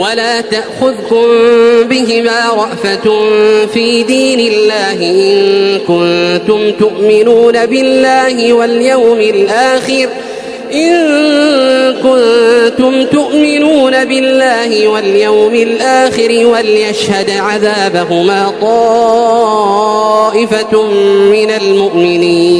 ولا تأخذكم بهما رأفة في دين الله إن كنتم تؤمنون بالله واليوم الآخر. إن كنتم تؤمنون بالله واليوم الآخر وليشهد عذابهما طائفة من المؤمنين.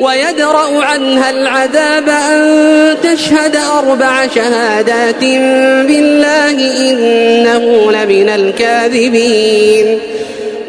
ويدرأ عنها العذاب أن تشهد أربع شهادات بالله إنه لمن الكاذبين.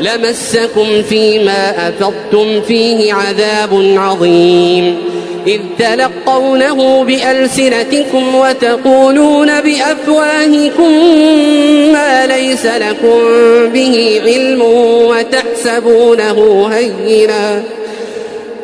لمسكم فيما أفضتم فيه عذاب عظيم. إذ تلقونه بألسنتكم وتقولون بأفواهكم ما ليس لكم به علم وتحسبونه هينا.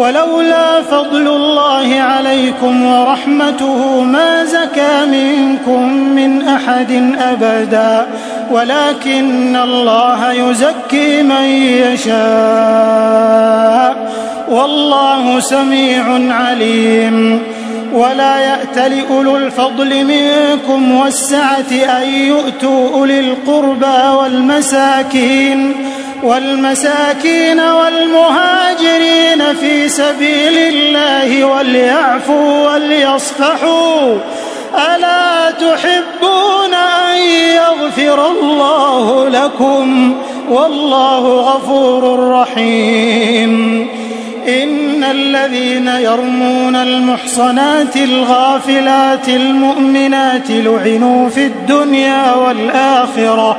ولولا فضل الله عليكم ورحمته ما زكى منكم من أحد أبدا ولكن الله يزكي من يشاء والله سميع عليم. ولا يأت لأولو الفضل منكم والسعة أن يؤتوا أولي القربى والمساكين والمساكين والمهاجرين في سبيل الله وليعفوا وليصفحوا. ألا تحبون أن يغفر الله لكم؟ والله غفور رحيم. إن الذين يرمون المحصنات الغافلات المؤمنات لعنوا في الدنيا والآخرة.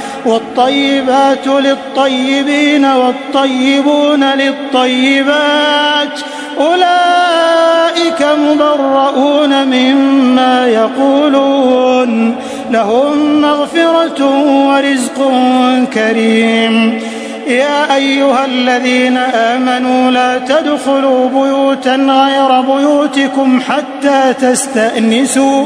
والطيبات للطيبين والطيبون للطيبات أولئك مبرؤون مما يقولون لهم مغفرة ورزق كريم يا أيها الذين آمنوا لا تدخلوا بيوتا غير بيوتكم حتى تستأنسوا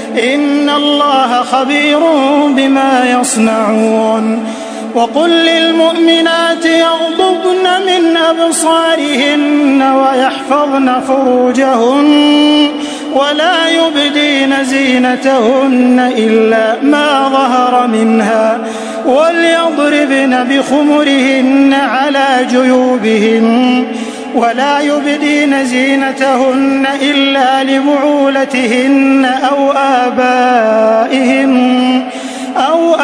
إن الله خبير بما يصنعون. وقل للمؤمنات يغضبن من أبصارهن ويحفظن فروجهن ولا يبدين زينتهن إلا ما ظهر منها وليضربن بخمرهن على جيوبهن ولا يبدين زينتهن إلا لبعولتهن أو آبائهن أو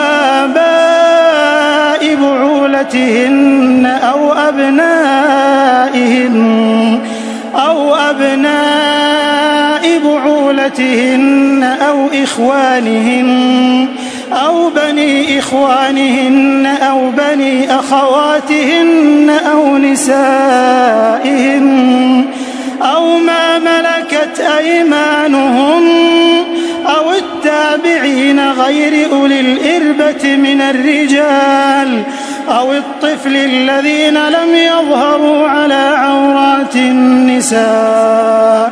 آباء بعولتهن أو أبنائهن أو أبناء بعولتهن أو إخوانهن أو بني إخوانهن أو بني أخواتهن أو نسائهن أو ما ملكت أيمانهن أو التابعين غير أولي الإربة من الرجال أو الطفل الذين لم يظهروا على عورات النساء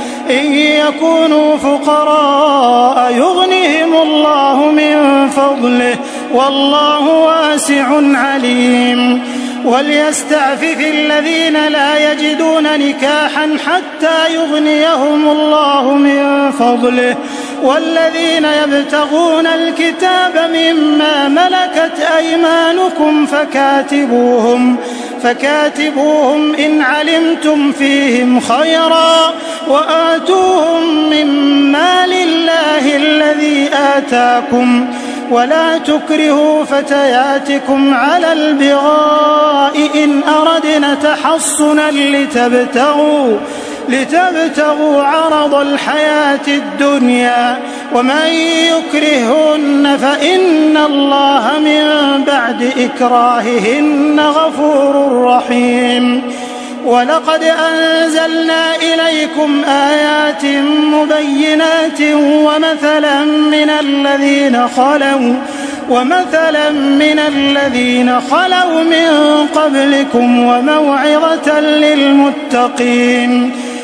إن يكونوا فقراء يغنهم الله من فضله والله واسع عليم وليستعفف الذين لا يجدون نكاحا حتى يغنيهم الله من فضله والذين يبتغون الكتاب مما ملكت أيمانكم فكاتبوهم فكاتبوهم إن علمتم فيهم خيرا وآتوهم من مال الله الذي آتاكم ولا تكرهوا فتياتكم على البغاء إن أردنا تحصنا لتبتغوا لتبتغوا عرض الحياة الدنيا ومن يكرهن فإن الله من بعد إكراههن غفور رحيم. ولقد أنزلنا إليكم آيات مبينات ومثلا من الذين خلوا ومثلا من الذين خلوا من قبلكم وموعظة للمتقين.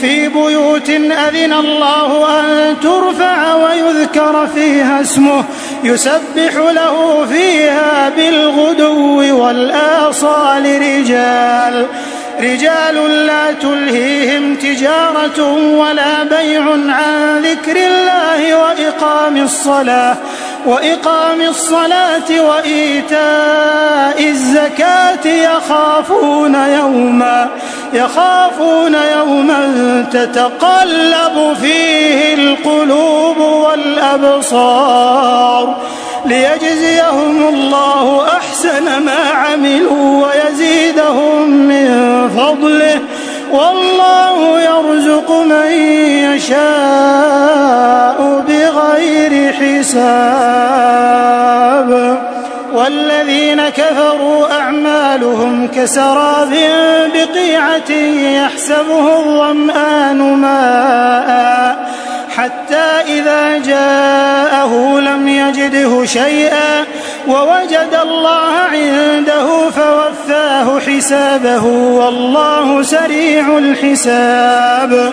في بيوت أذن الله أن ترفع ويذكر فيها اسمه يسبح له فيها بالغدو والآصال رجال. رجال لا تلهيهم تجارة ولا بيع عن ذكر الله وإقام الصلاة. وإقام الصلاة وإيتاء الزكاة يخافون يوما يخافون يوما تتقلب فيه القلوب والأبصار ليجزيهم الله أحسن ما عملوا ويزيدهم من فضله والله يرزق من يشاء. حساب والذين كفروا أعمالهم كسراب بقيعة يحسبه الظمآن ماء حتى إذا جاءه لم يجده شيئا ووجد الله عنده فوفاه حسابه والله سريع الحساب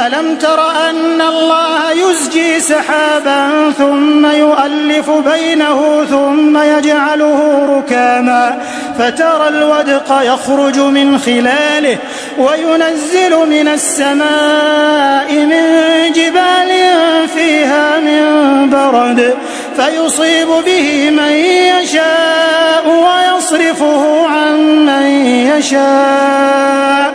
ألم تر أن الله يزجي سحابا ثم يؤلف بينه ثم يجعله ركاما فترى الودق يخرج من خلاله وينزل من السماء من جبال فيها من برد فيصيب به من يشاء ويصرفه عن من يشاء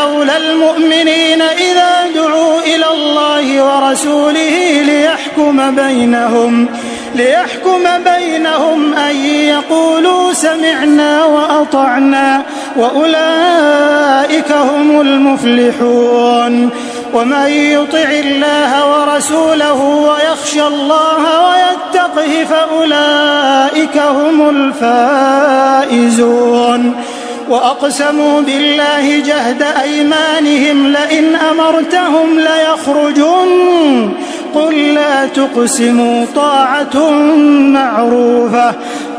قول المؤمنين إذا دعوا إلى الله ورسوله ليحكم بينهم ليحكم بينهم أن يقولوا سمعنا وأطعنا وأولئك هم المفلحون. ومن يطع الله ورسوله ويخشى الله ويتقه فأولئك هم الفائزون. وأقسموا بالله جهد أيمانهم لئن أمرتهم ليخرجن. قل لا تقسموا طاعة معروفة.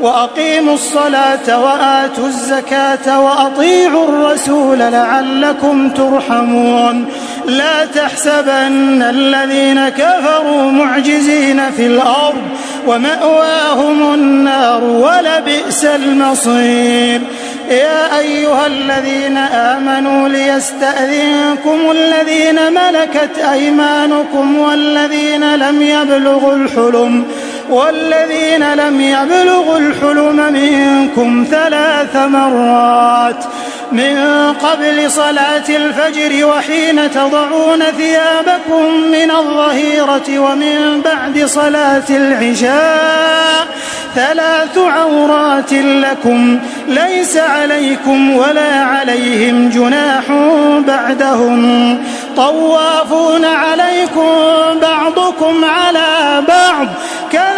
وأقيموا الصلاة وآتوا الزكاة وأطيعوا الرسول لعلكم ترحمون. لا تحسبن الذين كفروا معجزين في الأرض ومأواهم النار ولبئس المصير. يا أيها الذين آمنوا ليستأذنكم الذين ملكت أيمانكم والذين لم يبلغوا الحلم. والذين لم يبلغوا الحلم منكم ثلاث مرات من قبل صلاة الفجر وحين تضعون ثيابكم من الظهيرة ومن بعد صلاة العشاء ثلاث عورات لكم ليس عليكم ولا عليهم جناح بعدهم طوافون عليكم بعضكم على بعض كذلك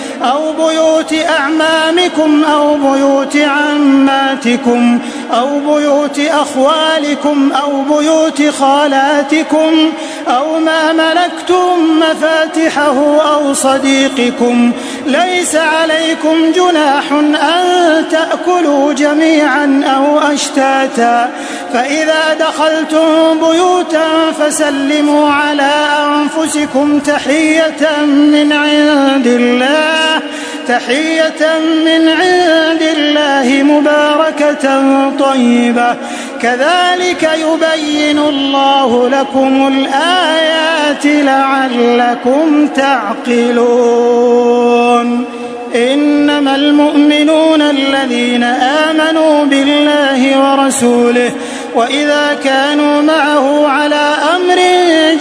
بيوت أعمامكم أو بيوت عماتكم أو بيوت أخوالكم أو بيوت خالاتكم أو ما ملكتم مفاتحه أو صديقكم ليس عليكم جناح أن تأكلوا جميعا أو أشتاتا فإذا دخلتم بيوتا فسلموا على أنفسكم تحية من عند الله تحية من عند الله مباركة طيبة. كذلك يبين الله لكم الآيات لعلكم تعقلون. إنما المؤمنون الذين آمنوا بالله ورسوله وإذا كانوا معه على أمر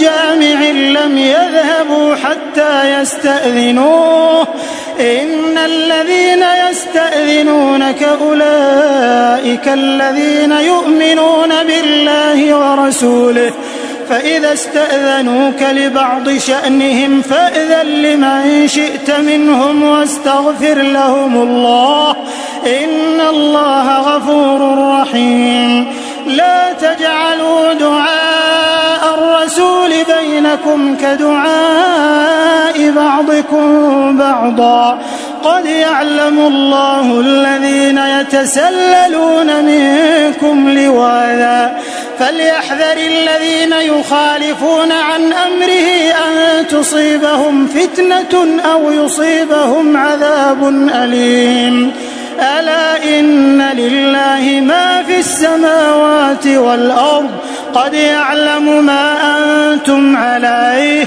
جامع لم يذهبوا حتى يستأذنوه إن الذين يستأذنونك أولئك الذين يؤمنون بالله ورسوله فإذا استأذنوك لبعض شأنهم فأذن لمن شئت منهم واستغفر لهم الله إن الله غفور رحيم. لا تجعلوا دعاء الرسول بينكم كدعاء بعضكم بعضا قد يعلم الله الذين يتسللون منكم لواذا فليحذر الذين يخالفون عن أمره أن تصيبهم فتنة أو يصيبهم عذاب أليم. ألا إن لله ما في السماوات والأرض قد يعلم ما أنتم عليه